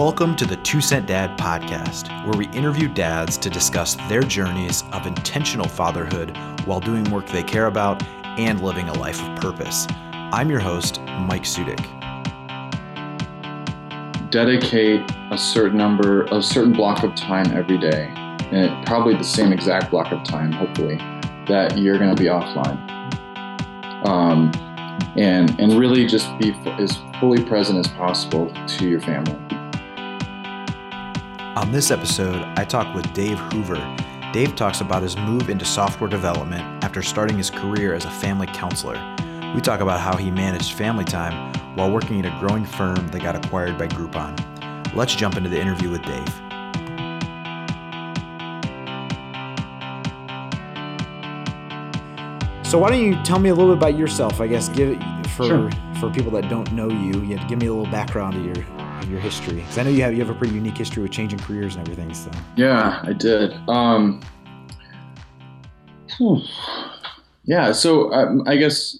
Welcome to the Two Cent Dad podcast, where we interview dads to discuss their journeys of intentional fatherhood while doing work they care about and living a life of purpose. I'm your host, Mike Sudik. Dedicate a certain number, a certain block of time every day, and probably the same exact block of time, hopefully, that you're going to be offline. Um, and and really just be as fully present as possible to your family. On this episode, I talk with Dave Hoover. Dave talks about his move into software development after starting his career as a family counselor. We talk about how he managed family time while working at a growing firm that got acquired by Groupon. Let's jump into the interview with Dave. So why don't you tell me a little bit about yourself? I guess give for sure. for people that don't know you, you give me a little background of your of your history because I know you have you have a pretty unique history with changing careers and everything. So yeah, I did. Um, yeah, so um, I guess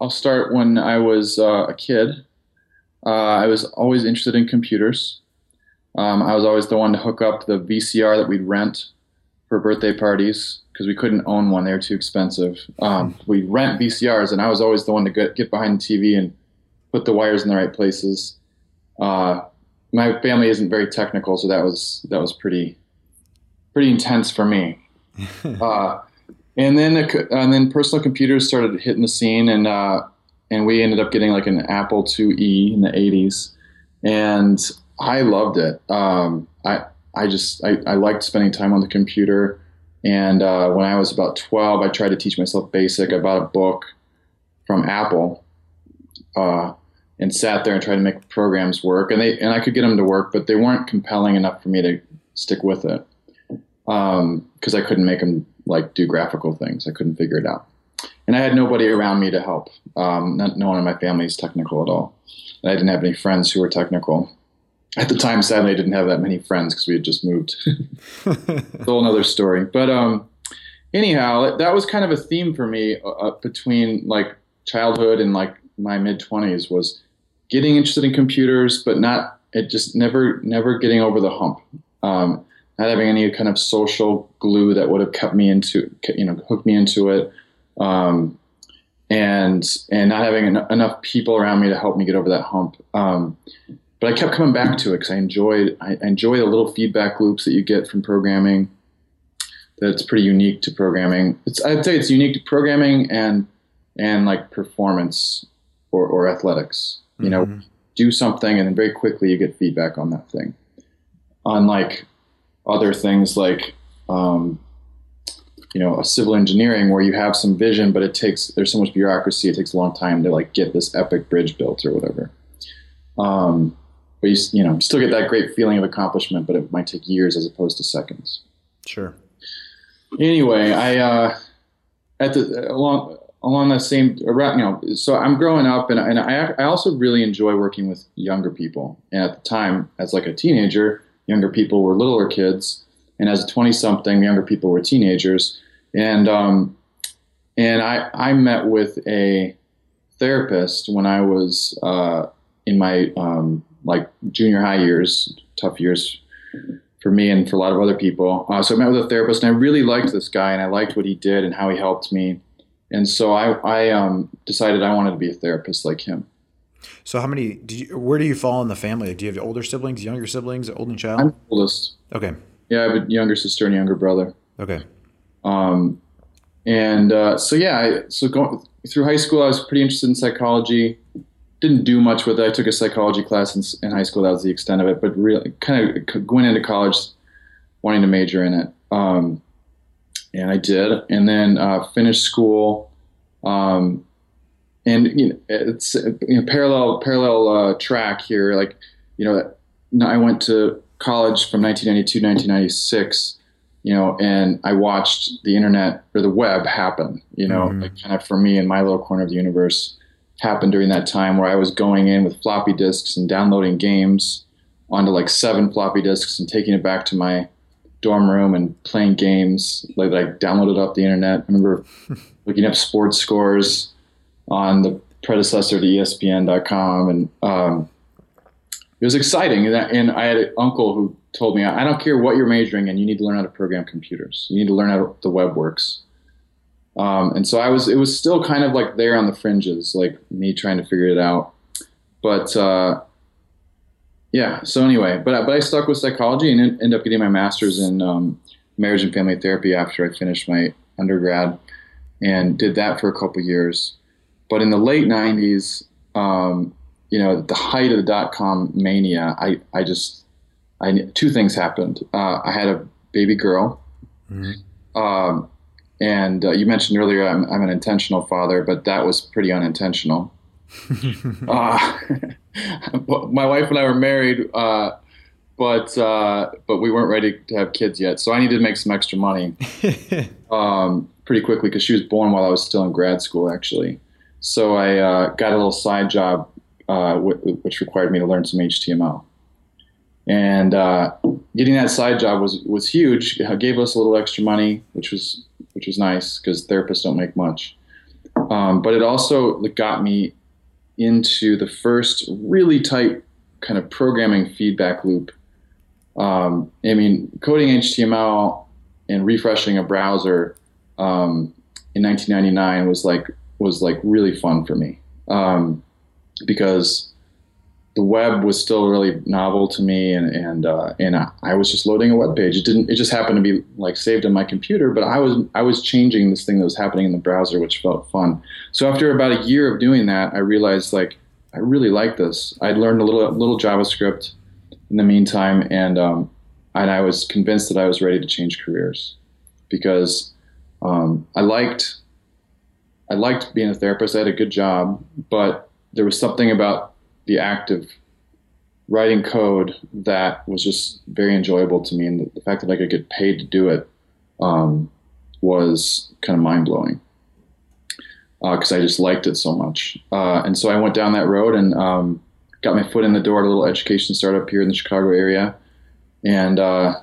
I'll start when I was uh, a kid. Uh, I was always interested in computers. Um, I was always the one to hook up the VCR that we'd rent for birthday parties because we couldn't own one; they were too expensive. Um, we rent VCRs, and I was always the one to get, get behind the TV and put the wires in the right places. Uh, my family isn't very technical, so that was that was pretty pretty intense for me. uh, and then the, and then personal computers started hitting the scene, and uh, and we ended up getting like an Apple IIe in the '80s, and I loved it. Um, I I just I, I liked spending time on the computer. And uh, when I was about 12, I tried to teach myself BASIC. I bought a book from Apple uh, and sat there and tried to make programs work. And they and I could get them to work, but they weren't compelling enough for me to stick with it because um, I couldn't make them like do graphical things. I couldn't figure it out, and I had nobody around me to help. Um, not, no one in my family is technical at all, and I didn't have any friends who were technical at the time, sadly, I didn't have that many friends because we had just moved. it's a whole other story. But um, anyhow, that was kind of a theme for me uh, uh between like childhood and like my mid twenties was getting interested in computers, but not it just never never getting over the hump. Um, not having any kind of social glue that would have kept me into you know hooked me into it. Um, and and not having en- enough people around me to help me get over that hump. Um, but I kept coming back to it because I enjoyed I enjoy the little feedback loops that you get from programming. That's pretty unique to programming. It's I'd say it's unique to programming and and like performance or, or athletics. You mm-hmm. know, do something and then very quickly you get feedback on that thing. Unlike other things like um, you know a civil engineering where you have some vision, but it takes there's so much bureaucracy. It takes a long time to like get this epic bridge built or whatever. Um, but you, you know, still get that great feeling of accomplishment, but it might take years as opposed to seconds. Sure. Anyway, I uh, at the along along that same around you know, so I'm growing up, and and I I also really enjoy working with younger people. And at the time, as like a teenager, younger people were littler kids, and as a twenty something, younger people were teenagers. And um, and I I met with a therapist when I was uh, in my um, like junior high years, tough years for me and for a lot of other people. Uh, so I met with a therapist, and I really liked this guy, and I liked what he did and how he helped me. And so I, I um, decided I wanted to be a therapist like him. So how many? Do you, where do you fall in the family? Do you have older siblings, younger siblings, older child? I'm oldest. Okay. Yeah, I have a younger sister and younger brother. Okay. Um, and uh, so yeah, I, so going through high school, I was pretty interested in psychology didn't do much with it. I took a psychology class in, in high school. That was the extent of it. But really, kind of going into college, wanting to major in it, um, and I did. And then uh, finished school, um, and you know, it's you know, parallel parallel uh, track here. Like you know, I went to college from 1992 to 1996. You know, and I watched the internet or the web happen. You know, mm-hmm. like kind of for me in my little corner of the universe happened during that time where I was going in with floppy disks and downloading games onto like seven floppy disks and taking it back to my dorm room and playing games like I downloaded off the internet. I remember looking up sports scores on the predecessor to ESPN.com and um, it was exciting. And I, and I had an uncle who told me, I don't care what you're majoring in, you need to learn how to program computers. You need to learn how the web works. Um, and so I was, it was still kind of like there on the fringes, like me trying to figure it out. But uh, yeah, so anyway, but, but I stuck with psychology and ended up getting my master's in um, marriage and family therapy after I finished my undergrad and did that for a couple years. But in the late 90s, um, you know, the height of the dot com mania, I, I just, I two things happened. Uh, I had a baby girl, mm-hmm. um, and uh, you mentioned earlier I'm, I'm, an intentional father, but that was pretty unintentional. uh, my wife and I were married, uh, but uh, but we weren't ready to have kids yet, so I needed to make some extra money um, pretty quickly because she was born while I was still in grad school, actually. So I uh, got a little side job uh, w- which required me to learn some HTML. And uh, getting that side job was was huge. It gave us a little extra money, which was which was nice because therapists don't make much. Um, but it also got me into the first really tight kind of programming feedback loop. Um, I mean, coding HTML and refreshing a browser um, in 1999 was like was like really fun for me. Um, because the web was still really novel to me, and and uh, and I was just loading a web page. It didn't. It just happened to be like saved on my computer, but I was I was changing this thing that was happening in the browser, which felt fun. So after about a year of doing that, I realized like I really like this. I'd learned a little little JavaScript in the meantime, and um, and I was convinced that I was ready to change careers because um, I liked I liked being a therapist. I had a good job, but there was something about the act of writing code that was just very enjoyable to me, and the, fact that I could get paid to do it um, was kind of mind blowing because uh, I just liked it so much. Uh, and so I went down that road and um, got my foot in the door at a little education startup here in the Chicago area, and uh,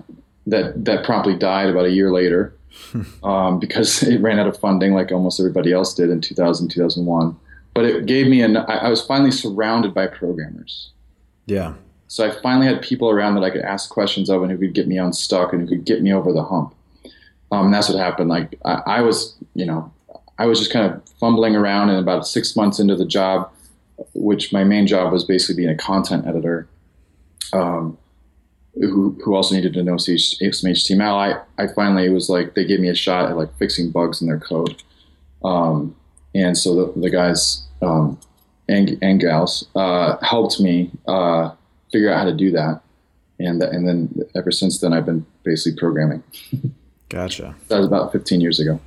that that promptly died about a year later um, because it ran out of funding, like almost everybody else did in 2000 2001 but it gave me an I was finally surrounded by programmers. Yeah. So I finally had people around that I could ask questions of and who could get me unstuck and who could get me over the hump. Um, and that's what happened. Like I, I, was, you know, I was just kind of fumbling around and about six months into the job, which my main job was basically being a content editor, um, who, who also needed to know some HTML. I, I finally was like, they gave me a shot at like fixing bugs in their code. Um, and so the, the guys um, and, and gals uh, helped me uh, figure out how to do that, and and then ever since then I've been basically programming. Gotcha. that was about 15 years ago.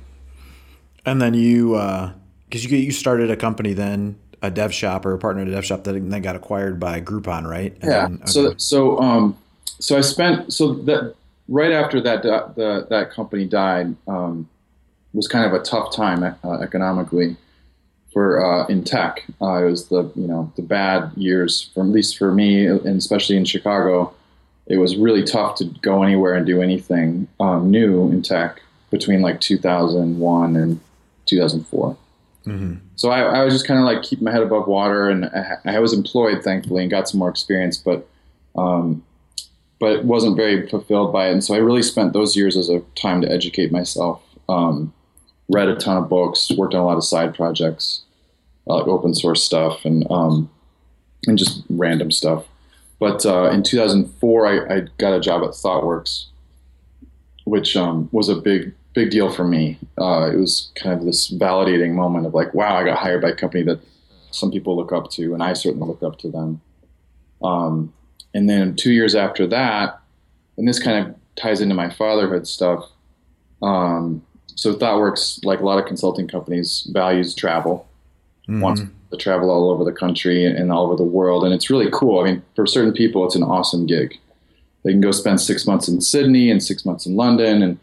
And then you, because uh, you you started a company then, a dev shop or a partner at a dev shop that then got acquired by Groupon, right? And yeah. Then, okay. So so um so I spent so that right after that the that company died. Um, was kind of a tough time uh, economically for uh, in tech. Uh, it was the you know the bad years, for, at least for me, and especially in Chicago. It was really tough to go anywhere and do anything um, new in tech between like 2001 and 2004. Mm-hmm. So I, I, was just kind of like keep my head above water, and I, I, was employed thankfully and got some more experience, but um, but wasn't very fulfilled by it. And so I really spent those years as a time to educate myself. Um, read a ton of books, worked on a lot of side projects, uh, like open source stuff, and um, and just random stuff. But uh, in 2004, I, I, got a job at ThoughtWorks, which um, was a big big deal for me. Uh, it was kind of this validating moment of like, wow, I got hired by a company that some people look up to, and I certainly look up to them. Um, and then two years after that, and this kind of ties into my fatherhood stuff. Um, so ThoughtWorks, like a lot of consulting companies, values travel, mm-hmm. wants to travel all over the country and all over the world, and it's really cool. I mean, for certain people, it's an awesome gig. They can go spend six months in Sydney and six months in London and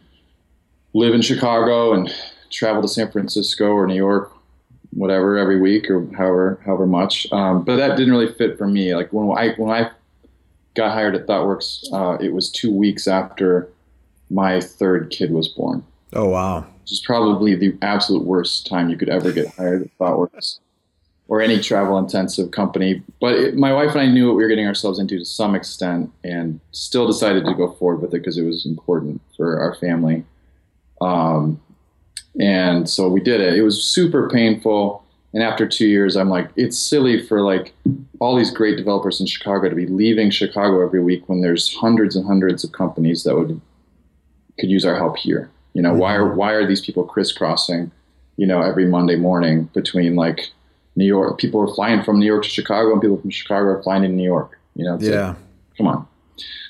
live in Chicago and travel to San Francisco or New York, whatever, every week or however however much. Um, but that didn't really fit for me. Like when I when I got hired at ThoughtWorks, uh, it was two weeks after my third kid was born. Oh wow! Which is probably the absolute worst time you could ever get hired at ThoughtWorks. or any travel intensive company. But it, my wife and I knew what we were getting ourselves into to some extent, and still decided to go forward with it because it was important for our family. Um, and so we did it. It was super painful. And after two years, I'm like, it's silly for like all these great developers in Chicago to be leaving Chicago every week when there's hundreds and hundreds of companies that would could use our help here. You know, mm-hmm. why are why are these people crisscrossing? You know, every Monday morning between like New York, people are flying from New York to Chicago, and people from Chicago are flying to New York. You know, yeah, like, come on.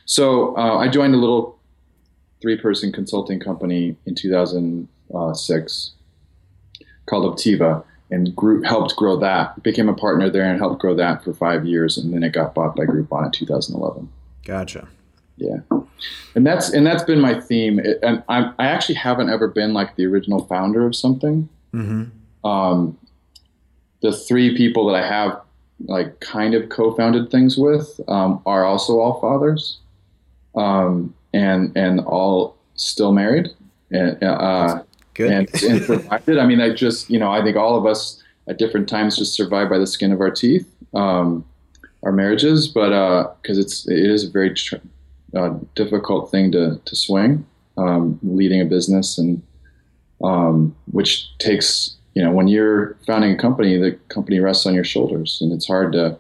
So uh, I joined a little three-person consulting company in 2006 called Obtiva and group helped grow that. Became a partner there and helped grow that for five years, and then it got bought by Groupon in 2011. Gotcha. Yeah, and that's and that's been my theme. It, and I I actually haven't ever been like the original founder of something. Mm-hmm. Um, the three people that I have like kind of co-founded things with um, are also all fathers, um, and and all still married. And, uh, Good. And, and survived I mean, I just, you know, I think all of us at different times just survive by the skin of our teeth, um, our marriages, but because uh, it's it is a very tr- uh, difficult thing to to swing, um, leading a business, and um, which takes you know when you're founding a company, the company rests on your shoulders, and it's hard to.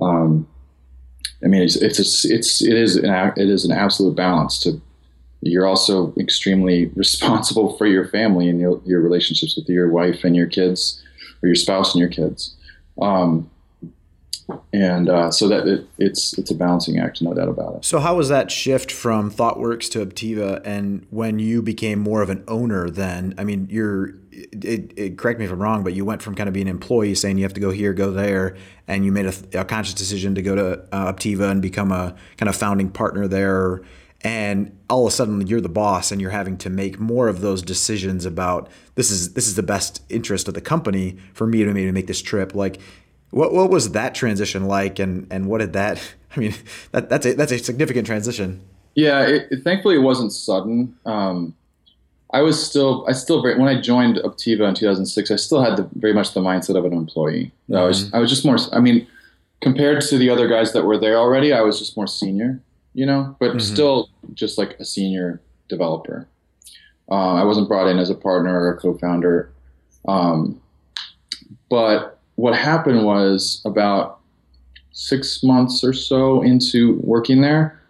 Um, I mean, it's it's a, it's it is an it is an absolute balance to you're also extremely responsible for your family and your, your relationships with your wife and your kids or your spouse and your kids. Um, and uh, so that it, it's it's a balancing act, no doubt about it. So how was that shift from ThoughtWorks to Obtiva, and when you became more of an owner? Then I mean, you're it, it, correct me if I'm wrong, but you went from kind of being an employee, saying you have to go here, go there, and you made a, a conscious decision to go to uh, Obtiva and become a kind of founding partner there and all of a sudden you're the boss and you're having to make more of those decisions about this is this is the best interest of the company for me to maybe make this trip like what what was that transition like and and what did that i mean that that's a that's a significant transition yeah it, it, thankfully it wasn't sudden um, i was still i still very when i joined obtiva in 2006 i still had the, very much the mindset of an employee mm-hmm. i was mm-hmm. i was just more i mean compared to the other guys that were there already i was just more senior you know, but mm-hmm. still just like a senior developer. Uh, I wasn't brought in as a partner or a co-founder. Um, but what happened was about six months or so into working there,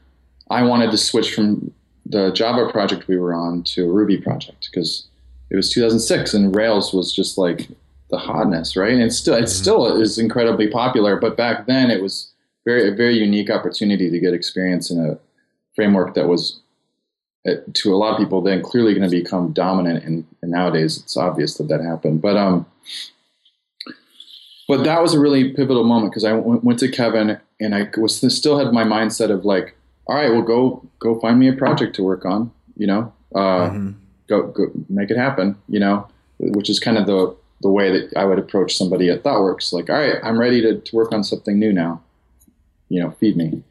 I wanted to switch from the Java project we were on to a Ruby project because it was 2006 and Rails was just like the hotness, right? And it's still it mm-hmm. still is incredibly popular, but back then it was very a very unique opportunity to get experience in a framework that was uh, to a lot of people then clearly going to become dominant and, and, nowadays it's obvious that that happened but um but that was a really pivotal moment because I w- went to Kevin and I was still had my mindset of like all right well go go find me a project to work on you know uh, mm-hmm. go go make it happen you know which is kind of the the way that I would approach somebody at ThoughtWorks like all right I'm ready to, to work on something new now you know, feed me.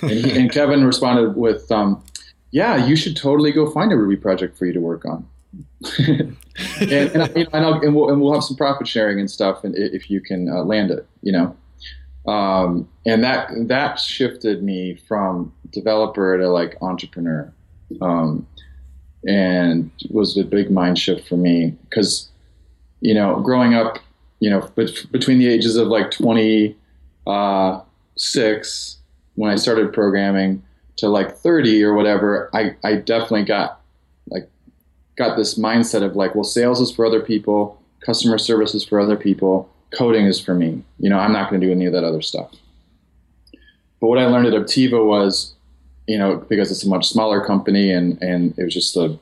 And, he, and Kevin responded with, um, yeah, you should totally go find a Ruby project for you to work on. and, and, and, and, we'll, and we'll have some profit sharing and stuff and if you can uh, land it, you know. Um, and that that shifted me from developer to like entrepreneur, um, and was a big mind shift for me because, you know, growing up, you know, between the ages of like twenty uh, six when I started programming to like 30 or whatever, I, I definitely got got this mindset of like, well, sales is for other people, customer service is for other people, coding is for me. You know, I'm not going to do any of that other stuff. But what I learned at Obtiva was, you know, because it's a much smaller company and and it was just the,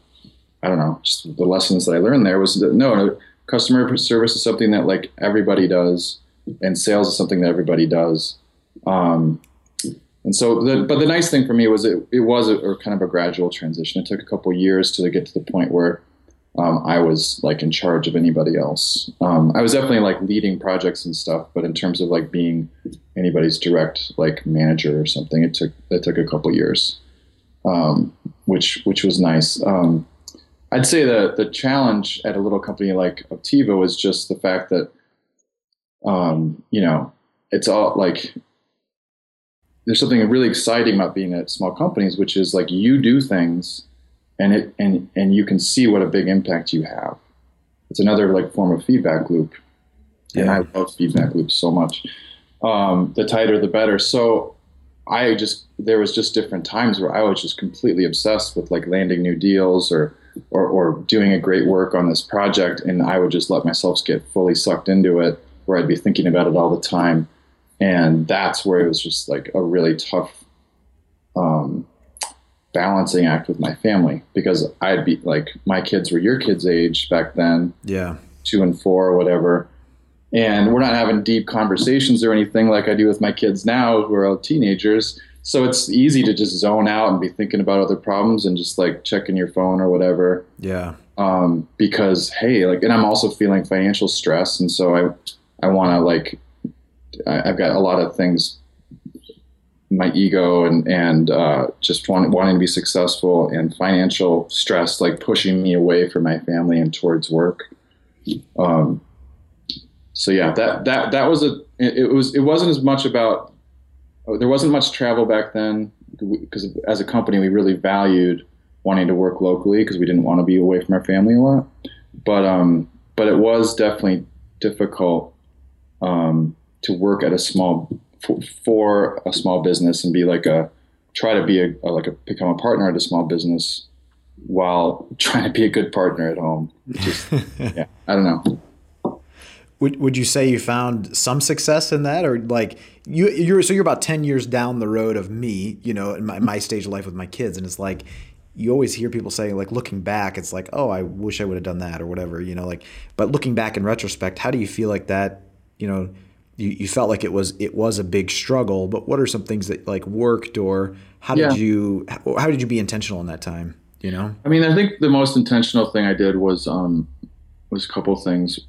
I don't know, just the lessons that I learned there was that no, customer service is something that like everybody does, and sales is something that everybody does um, and so, the, but the nice thing for me was it, it was a, a kind of a gradual transition. It took a couple years to get to the point where um, I was like in charge of anybody else. Um, I was definitely like leading projects and stuff, but in terms of like being anybody's direct like manager or something, it took it took a couple years, um, which which was nice. Um, I'd say the the challenge at a little company like Obtiva was just the fact that um, you know, it's all like there's something really exciting about being at small companies, which is like you do things and it and and you can see what a big impact you have. It's another like form of feedback loop. Yeah. And I love feedback loops so much. Um, the tighter the better. So I just there was just different times where I was just completely obsessed with like landing new deals or or, or doing a great work on this project, and I would just let myself get fully sucked into it, where I'd be thinking about it all the time, and that's where it was just like a really tough um, balancing act with my family because I'd be like my kids were your kids' age back then, yeah, two and four or whatever, and we're not having deep conversations or anything like I do with my kids now who are all teenagers. So it's easy to just zone out and be thinking about other problems and just like checking your phone or whatever. Yeah. Um, because hey, like, and I'm also feeling financial stress, and so I, I want to like, I, have got a lot of things, my ego and and uh, just want, wanting to be successful and financial stress like pushing me away from my family and towards work. Um, so yeah, that that that was a it, was it wasn't as much about there wasn't much travel back then because as a company we really valued wanting to work locally because we didn't want to be away from our family a lot. But um, but it was definitely difficult um, to work at a small for, for, a small business and be like a try to be a, a like a become a partner at a small business while trying to be a good partner at home. Just yeah, I don't know. Would would you say you found some success in that, or like you you're so you're about ten years down the road of me, you know, in my, my stage of life with my kids, and it's like you always hear people saying like looking back, it's like oh I wish I would have done that or whatever, you know, like but looking back in retrospect, how do you feel like that, you know? You, you felt like it was it was a big struggle, but what are some things that like worked, or how did yeah. you how did you be intentional in that time? You know, I mean, I think the most intentional thing I did was um, was a couple things.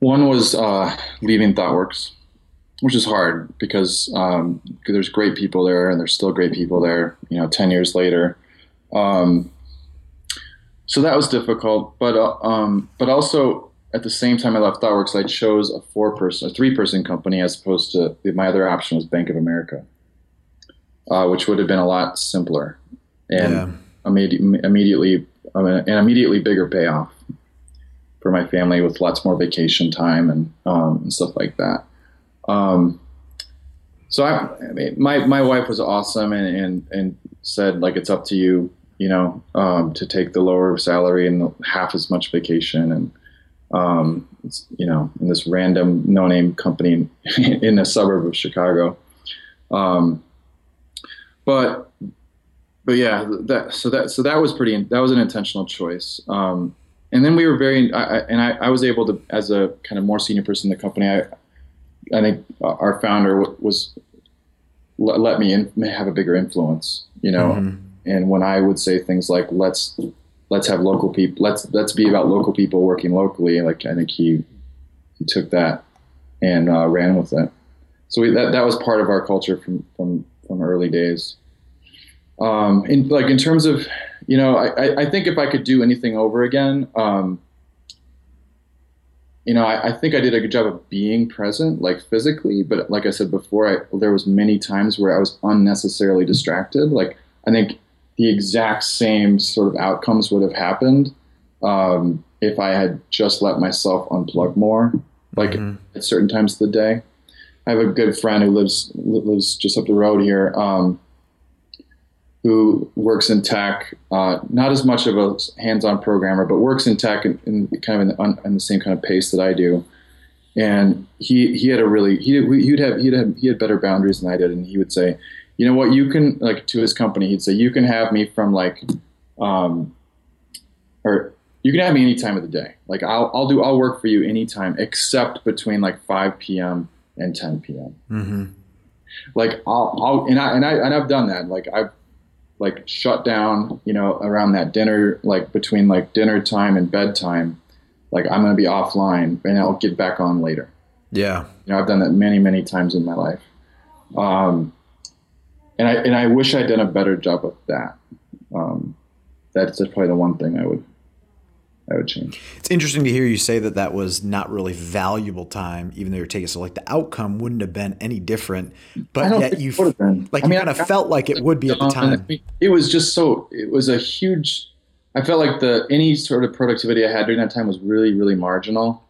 One was uh, leaving ThoughtWorks, which is hard because um, there's great people there, and there's still great people there. You know, ten years later, um, so that was difficult. But uh, um, but also at the same time, I left ThoughtWorks. I chose a four-person, a three-person company as opposed to my other option was Bank of America, uh, which would have been a lot simpler and yeah. immediately, immediately an immediately bigger payoff for my family with lots more vacation time and, um, and stuff like that. Um, so I, I, mean, my, my wife was awesome and, and, and said like, it's up to you, you know, um, to take the lower salary and half as much vacation. And, um, you know, in this random no name company in, in a suburb of Chicago. Um, but, but yeah, that, so that, so that was pretty, that was an intentional choice. Um, and then we were very, I, and I, I, was able to, as a kind of more senior person in the company, I, I think our founder was let me in, have a bigger influence, you know. Mm-hmm. And when I would say things like "let's let's have local people, let's let's be about local people working locally," like I think he he took that and uh, ran with it. So we, that that was part of our culture from from from early days. Um, in like in terms of you know, I, I think if I could do anything over again, um, you know, I, I, think I did a good job of being present, like physically. But like I said before, I, there was many times where I was unnecessarily distracted. Like I think the exact same sort of outcomes would have happened um, if I had just let myself unplug more, like mm-hmm. at certain times of the day. I have a good friend who lives lives just up the road here. Um, who works in tech, uh, not as much of a hands-on programmer, but works in tech in, in kind of in the, in the, same kind of pace that I do. And he he had a really he he'd have he'd have he had better boundaries than I did, and he would say, you know what, you can like to his company, he'd say you can have me from like, um, or you can have me any time of the day. Like I'll I'll do I'll work for you anytime except between like 5 p.m. and 10 p.m. Mm-hmm. Like I'll, I'll and I and I and I've done that. Like I've like shut down, you know, around that dinner, like between like dinner time and bedtime, like I'm going to be offline and I'll get back on later. Yeah. You know, I've done that many, many times in my life. Um, and I, and I wish I'd done a better job of that. Um, that's probably the one thing I would, I would change. It's interesting to hear you say that that was not really valuable time, even though you're taking so like the outcome wouldn't have been any different, but yet you like I mean, you kind of felt like it would be at the time. It was just so it was a huge. I felt like the any sort of productivity I had during that time was really really marginal,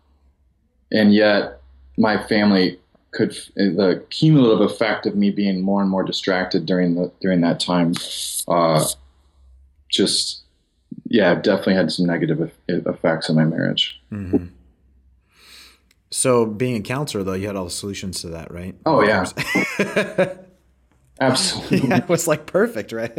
and yet my family could the cumulative effect of me being more and more distracted during the during that time, uh, just yeah, definitely had some negative effects on my marriage. Mm-hmm. So, being a counselor, though, you had all the solutions to that, right? Oh yeah, absolutely. Yeah, it was like perfect, right?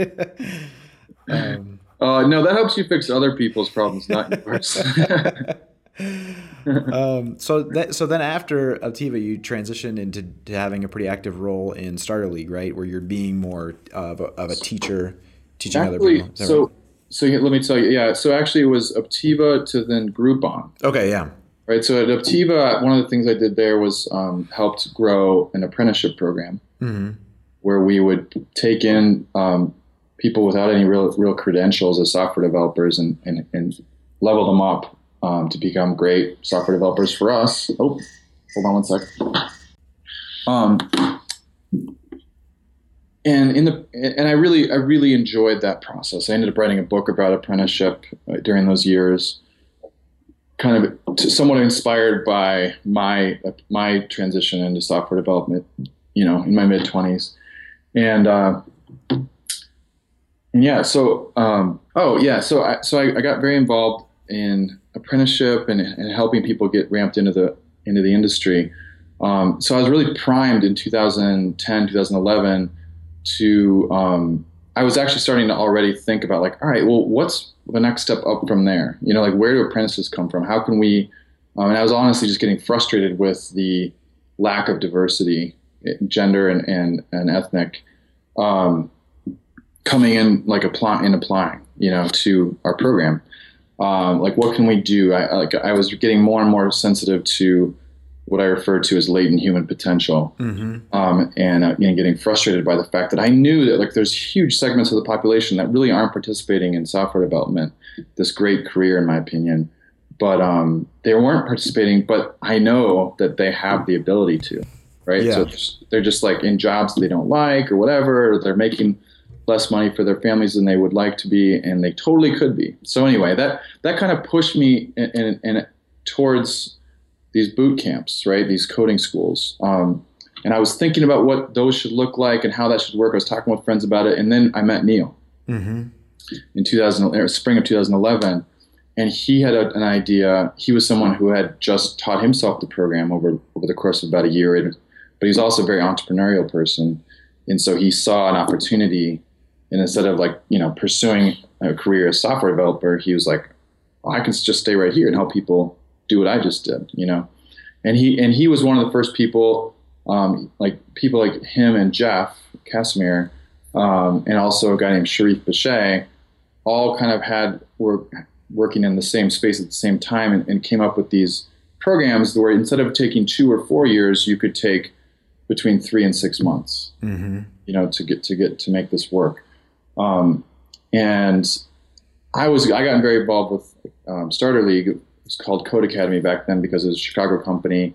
um, uh, no, that helps you fix other people's problems, not yours. um, so that so then after Obtiva, you transitioned into having a pretty active role in Starter League, right? Where you're being more of a, of a teacher, teaching actually, other people. So, right? so let me tell you, yeah. So actually, it was Obtiva to then Groupon. Okay, yeah. Right. So at Obtiva, one of the things I did there was um, helped grow an apprenticeship program mm-hmm. where we would take in um, people without any real real credentials as software developers and, and, and level them up um, to become great software developers for us. Oh, hold on one sec. Um, and in the and I really I really enjoyed that process. I ended up writing a book about apprenticeship uh, during those years, kind of somewhat inspired by my my transition into software development. You know, in my mid twenties, and uh, and yeah, so um, oh yeah, so I so I, I got very involved in apprenticeship and, and helping people get ramped into the into the industry. Um, so I was really primed in 2010, 2011 to. Um, I was actually starting to already think about like, all right, well, what's the next step up from there? You know, like where do apprentices come from? How can we? Um, and I was honestly just getting frustrated with the lack of diversity, gender and and, and ethnic, um, coming in like applying and applying, you know, to our program um, like what can we do? I like I was getting more and more sensitive to what I refer to as latent human potential, mm-hmm. um, and uh, you know, getting frustrated by the fact that I knew that like there's huge segments of the population that really aren't participating in software development, this great career in my opinion, but um, they weren't participating. But I know that they have the ability to, right? Yeah. So they're just like in jobs they don't like or whatever. Or they're making less money for their families than they would like to be, and they totally could be. So anyway, that that kind of pushed me in, in, in towards these boot camps, right? These coding schools. Um, and I was thinking about what those should look like and how that should work. I was talking with friends about it, and then I met Neil mm-hmm. in 2000, spring of 2011, and he had a, an idea. He was someone who had just taught himself the program over over the course of about a year, but he was also a very entrepreneurial person, and so he saw an opportunity and instead of like, you know, pursuing a career as a software developer, he was like, well, I can just stay right here and help people do what I just did, you know? And he, and he was one of the first people, um, like people like him and Jeff Casimir, um, and also a guy named Shereef Bishay, all kind of had, were working in the same space at the same time and, and came up with these programs where instead of taking two or four years, you could take between three and six months, mm-hmm. you know, to get, to get, to make this work. Um, and I was I got very involved with um, Starter League. It was called Code Academy back then because it was a Chicago company.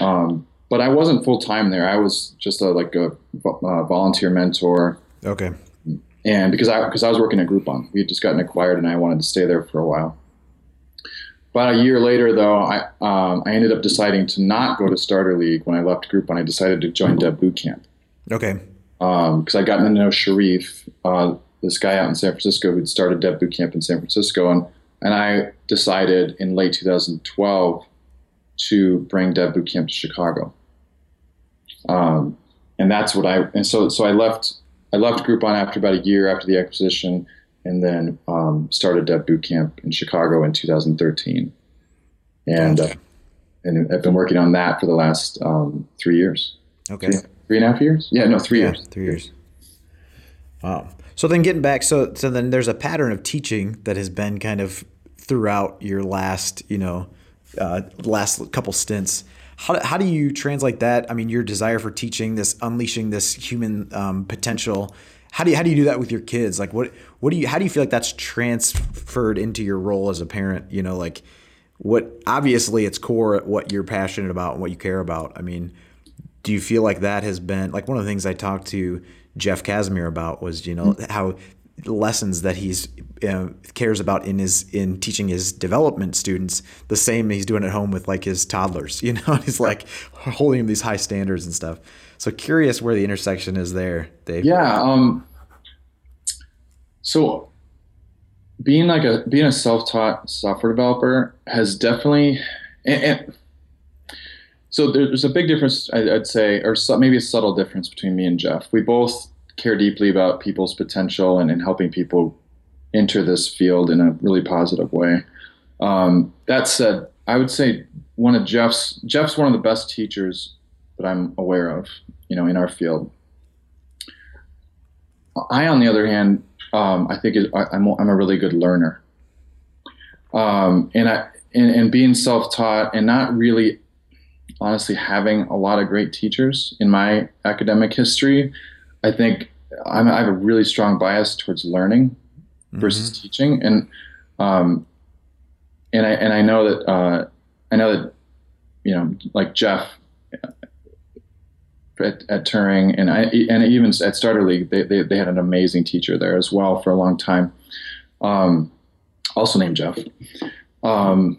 Um, but I wasn't full time there. I was just a, like a, a, volunteer mentor. Okay. And because I because I was working at Groupon, we had just gotten acquired, and I wanted to stay there for a while. About a year later, though, I um, I ended up deciding to not go to Starter League when I left Groupon. I decided to join Dev Bootcamp. Okay because um, I gotten to know Shereef, uh, this guy out in San Francisco who'd started Dev Boot Camp in San Francisco, and and I decided in late 2012 to bring Dev Boot Camp to Chicago. Um, and that's what I and so so I left I left Groupon after about a year after the acquisition, and then um, started Dev Boot Camp in Chicago in 2013, and uh, and I've been working on that for the last um, three years. Okay three and a half years. Yeah, no, three yeah, years. Three years. Wow. So then getting back, so so then there's a pattern of teaching that has been kind of throughout your last, you know, uh, last couple stints. How, how do you translate that? I mean, your desire for teaching, this unleashing this human um, potential, how do you how do you do that with your kids? Like what what do you how do you feel like that's transferred into your role as a parent? You know, like what obviously it's core what you're passionate about and what you care about. I mean, do you feel like that has been like one of the things I talked to Jeff Casimir about was you know mm-hmm. how lessons that he's uh, cares about in his in teaching his development students the same he's doing at home with like his toddlers you know? He's like holding these high standards and stuff. So curious where the intersection is there dave. Yeah um so being like a being a self-taught software developer has definitely and, and so there's a big difference i'd say or maybe a subtle difference between me and jeff we both care deeply about people's potential and, helping people enter this field in a really positive way. Um, that said, I would say one of Jeff's Jeff's one of the best teachers that I'm aware of, you know, in our field. I, on the other hand, um, I think it, I, am a really good learner, um, and I and, and being self-taught and not really, honestly, having a lot of great teachers in my academic history I think I'm, i have a really strong bias towards learning versus mm-hmm. teaching, and um, and I and I know that uh, I know that you know like Jeff at, at Turing and I and even at Starter League they, they, they had an amazing teacher there as well for a long time, um, also named Jeff, um,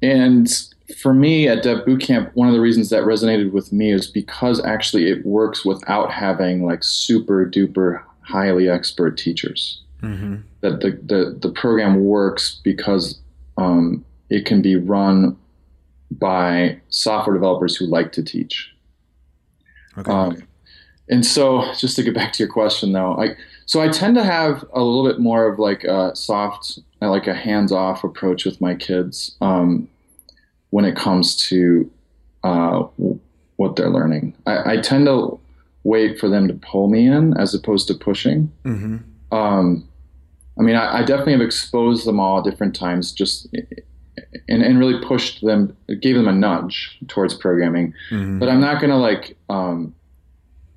and for me at Dev Bootcamp, one of the reasons that resonated with me is because actually it works without having like super duper highly expert teachers. Mm-hmm. That the, the, the program works because um, it can be run by software developers who like to teach. Okay. Um, and so, just to get back to your question, though, I so I tend to have a little bit more of like a soft, like a hands-off approach with my kids. Um, when it comes to uh, what they're learning. I, I, tend to wait for them to pull me in as opposed to pushing. Mm-hmm. Um, I mean, I, I, definitely have exposed them all at different times, just and, and really pushed them, gave them a nudge towards programming. Mm-hmm. But I'm not going to like um,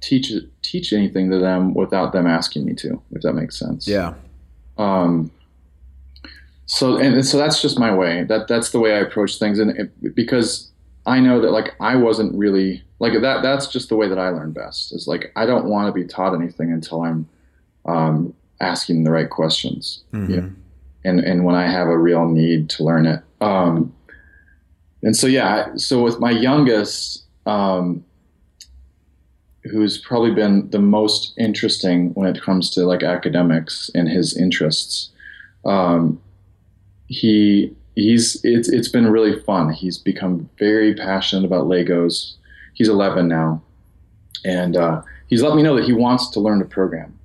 teach teach anything to them without them asking me to, if that makes sense. Yeah. Um, so and so that's just my way that that's the way i approach things and it, because i know that like i wasn't really like that that's just the way that i learn best is like i don't want to be taught anything until i'm um, asking the right questions mm-hmm. you know? and and when i have a real need to learn it um, and so yeah so with my youngest um, who's probably been the most interesting when it comes to like academics and his interests um, he he's it's it's been really fun. He's become very passionate about Legos. He's 11 now, and uh, he's let me know that he wants to learn to program.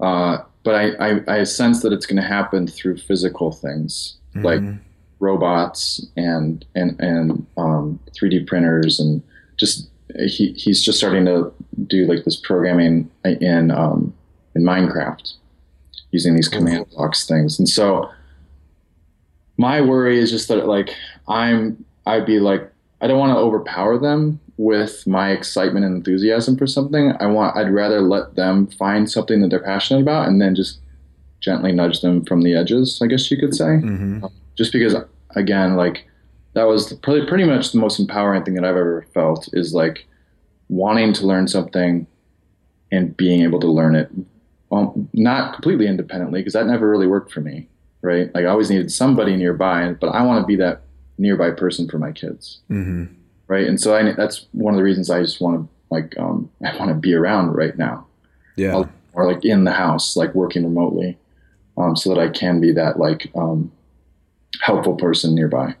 Uh, but I, I, I, sense that it's going to happen through physical things mm-hmm. like robots and and and um, 3D printers and just he, he's just starting to do like this programming in um, in Minecraft using these command blocks things. And so my worry is just that like I'm I'd be like I don't want to overpower them with my excitement and enthusiasm for something. I want I'd rather let them find something that they're passionate about and then just gently nudge them from the edges. I guess you could say, mm-hmm. just because again like that was probably pretty much the most empowering thing that I've ever felt is like wanting to learn something and being able to learn it well, not completely independently because that never really worked for me right? Like I always needed somebody nearby, but I want to be that nearby person for my kids, mm-hmm. right? And so I, that's one of the reasons I just want to like um, I want to be around right now, yeah, or like in the house, like working remotely, um, so that I can be that like um, helpful person nearby.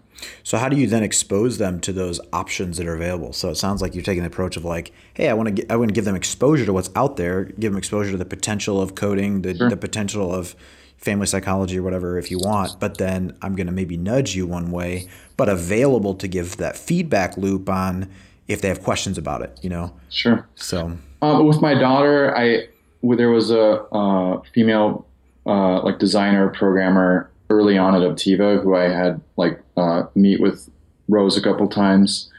So how do you then expose them to those options that are available? So it sounds like you're taking the approach of like, hey, I want to I want to give them exposure to what's out there, give them exposure to the potential of coding, the, sure. the potential of family psychology or whatever if you want, but then I'm going to maybe nudge you one way, but available to give that feedback loop on if they have questions about it, you know? Sure. So, um, with my daughter, I, there was a uh, female, uh, like designer, programmer early on at Obtiva who I had like uh, meet with Rose a couple times.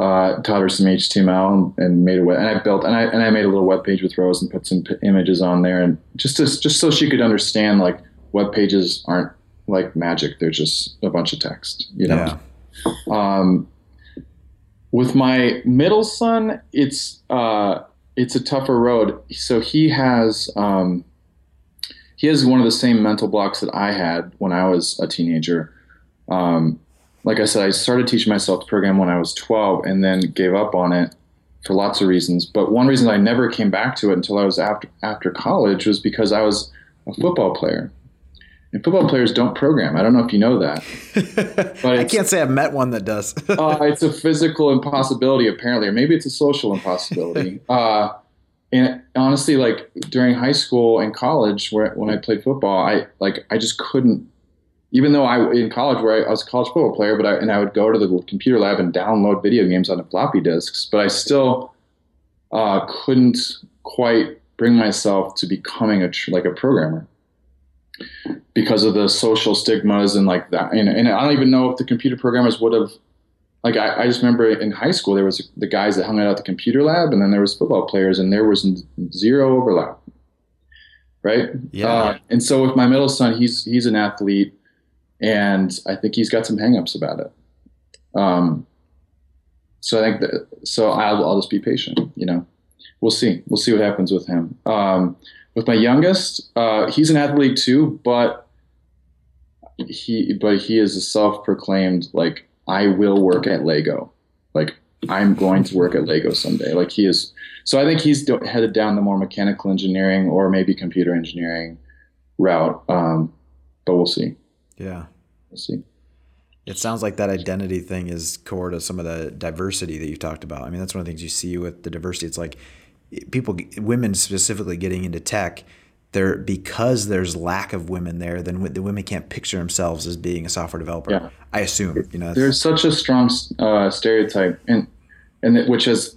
Uh, taught her some HTML and, and made a web, and I built and I and I made a little web page with Rose and put some p- images on there, and just to, just so she could understand like web pages aren't like magic; they're just a bunch of text, you know. Yeah. Um, with my middle son, it's uh, it's a tougher road. So he has um, he has one of the same mental blocks that I had when I was a teenager. Um, like I said, I started teaching myself to program when I was 12 and then gave up on it for lots of reasons. But one reason I never came back to it until I was after after college was because I was a football player. And football players don't program. I don't know if you know that. But I can't say I've met one that does. uh, it's a physical impossibility, apparently, or maybe it's a social impossibility. Uh, and honestly, like during high school and college, where when I played football, I like I just couldn't even though I in college where I, I, was a college football player, but I, and I would go to the computer lab and download video games onto floppy disks, but I still uh, couldn't quite bring myself to becoming a like a programmer because of the social stigmas and like that. And, and I don't even know if the computer programmers would have like I, I, just remember in high school there was the guys that hung out at the computer lab, and then there was football players, and there was zero overlap. Right. Yeah. Uh, and so with my middle son, he's he's an athlete and I think he's got some hangups about it. Um, so I think that so I'll, I'll just be patient. You know, we'll see. We'll see what happens with him. Um, with my youngest, uh, he's an athlete too, but he but he is a self-proclaimed like I will work at Lego. Like I'm going to work at Lego someday. Like he is. So I think he's headed down the more mechanical engineering or maybe computer engineering route. Um, but we'll see. Yeah. We'll see. It sounds like that identity thing is core to some of the diversity that you've talked about. I mean, that's one of the things you see with the diversity. It's like people, women specifically getting into tech, there because there's lack of women there, then the women can't picture themselves as being a software developer. Yeah. I assume, you know, there's such a strong uh, stereotype, and and which is,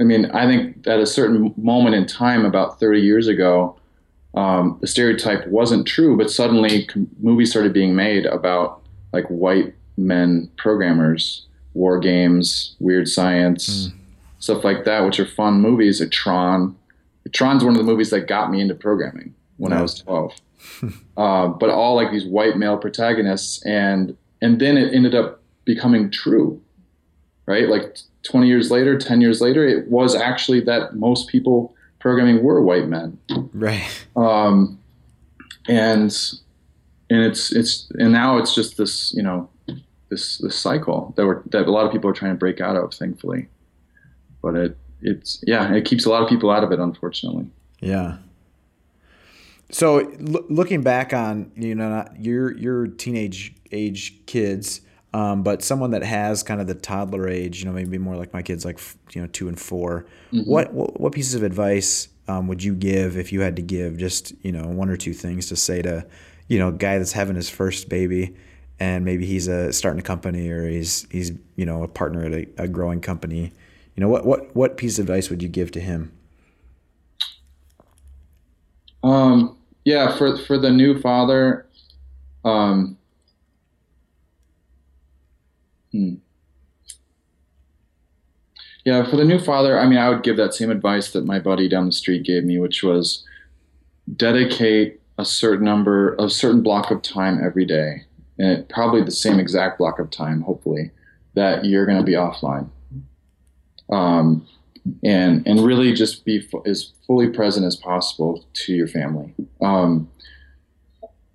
I mean, I think at a certain moment in time, about 30 years ago, um, the stereotype wasn't true, but suddenly com- movies started being made about like white men programmers, war games, weird science, mm. stuff like that, which are fun movies. Like Tron. Tron's one of the movies that got me into programming when I was 12. uh, but all like these white male protagonists, and and then it ended up becoming true, right? Like 20 years later, 10 years later, it was actually that most people programming were white men. Right. Um, and and it's it's and now it's just this you know this this cycle that we're that a lot of people are trying to break out of, thankfully. But it it's yeah, it keeps a lot of people out of it, unfortunately. Yeah. So l- looking back on you know your your teenage age kids, um, but someone that has kind of the toddler age, you know, maybe more like my kids, like you know, two and 4 mm-hmm. What, what, what pieces of advice um, would you give if you had to give just you know one or two things to say to you know a guy that's having his first baby and maybe he's a starting a company or he's he's you know a partner at a, a growing company. You know what what what piece of advice would you give to him? Um, yeah, for for the new father, um, Hmm. Yeah, for the new father, I mean, I would give that same advice that my buddy down the street gave me, which was dedicate a certain number, a certain block of time every day, and probably the same exact block of time, hopefully, that you're going to be offline. Um, and and really just be f- as fully present as possible to your family. Um,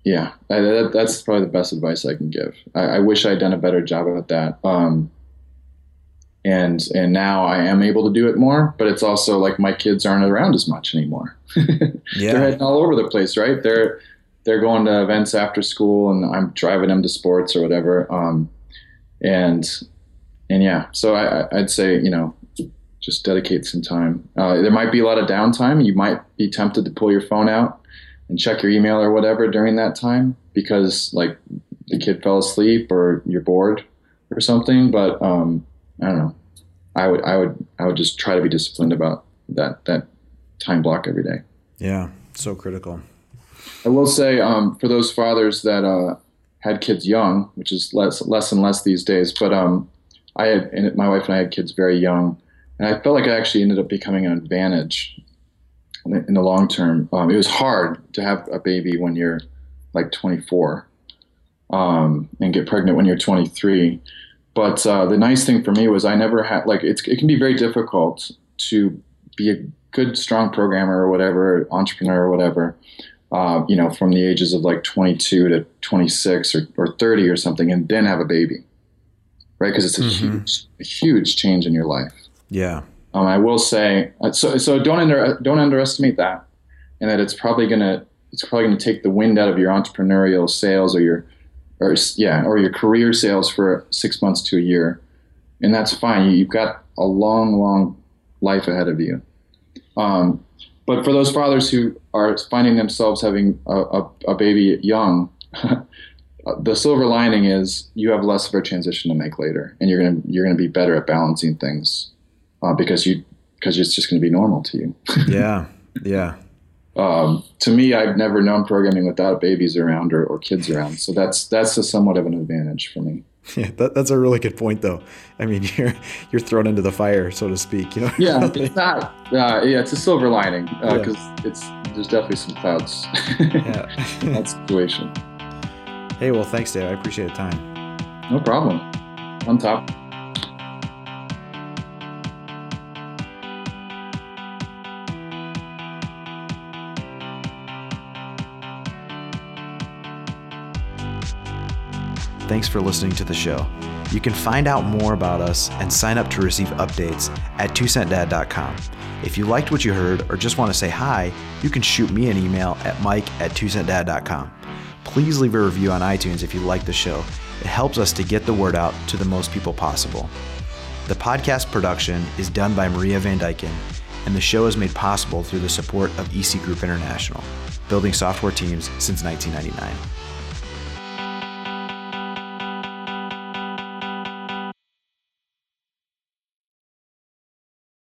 yeah, I, that, that's probably the best advice I can give. I, I wish I'd done a better job at that. Um, and and now I am able to do it more, but it's also like my kids aren't around as much anymore. yeah. They're heading all over the place, right? They're they're going to events after school, and I'm driving them to sports or whatever. Um, and and yeah, so I, I'd say you know just dedicate some time. Uh, there might be a lot of downtime. You might be tempted to pull your phone out and check your email or whatever during that time because like the kid fell asleep or you're bored or something. But um, I don't know. I would I would I would just try to be disciplined about that that time block every day. Yeah, so critical. I will say um, for those fathers that uh, had kids young, which is less less and less these days, but um, I had, and my wife and I had kids very young, and I felt like it actually ended up becoming an advantage in the long term. Um, it was hard to have a baby when you're like 24 um, and get pregnant when you're 23. But uh, the nice thing for me was I never had like it's, it can be very difficult to be a good, strong programmer or whatever, entrepreneur or whatever. Uh, you know, from the ages of like 22 to 26 or, or 30 or something, and then have a baby, right? Because it's a mm-hmm. huge, a huge change in your life. Yeah. Um, I will say uh, so. So don't under don't underestimate that, and that it's probably gonna it's probably gonna take the wind out of your entrepreneurial sails or your or yeah or your career sails for six months to a year, and that's fine. You've got a long, long life ahead of you. Um, but for those fathers who are finding themselves having a, a, a baby young, the silver lining is you have less of a transition to make later, and you're gonna you're gonna be better at balancing things uh, because you because it's just going to be normal to you. yeah, yeah. Um, to me, I've never known programming without babies around or, or kids around, so that's that's a somewhat of an advantage for me. Yeah, that, that's a really good point, though. I mean, you're you're thrown into the fire, so to speak. You know. yeah, it's not. Uh, yeah, it's a silver lining because uh, yeah. it's there's definitely some clouds yeah. in that situation. Hey, well, thanks, Dave. I appreciate the time. No problem. On top. Thanks for listening to the show. You can find out more about us and sign up to receive updates at twocentdad.com. If you liked what you heard or just want to say hi, you can shoot me an email at mike at twocentdad.com. Please leave a review on iTunes if you like the show. It helps us to get the word out to the most people possible. The podcast production is done by Maria Van Dyken, and the show is made possible through the support of EC Group International, building software teams since 1999.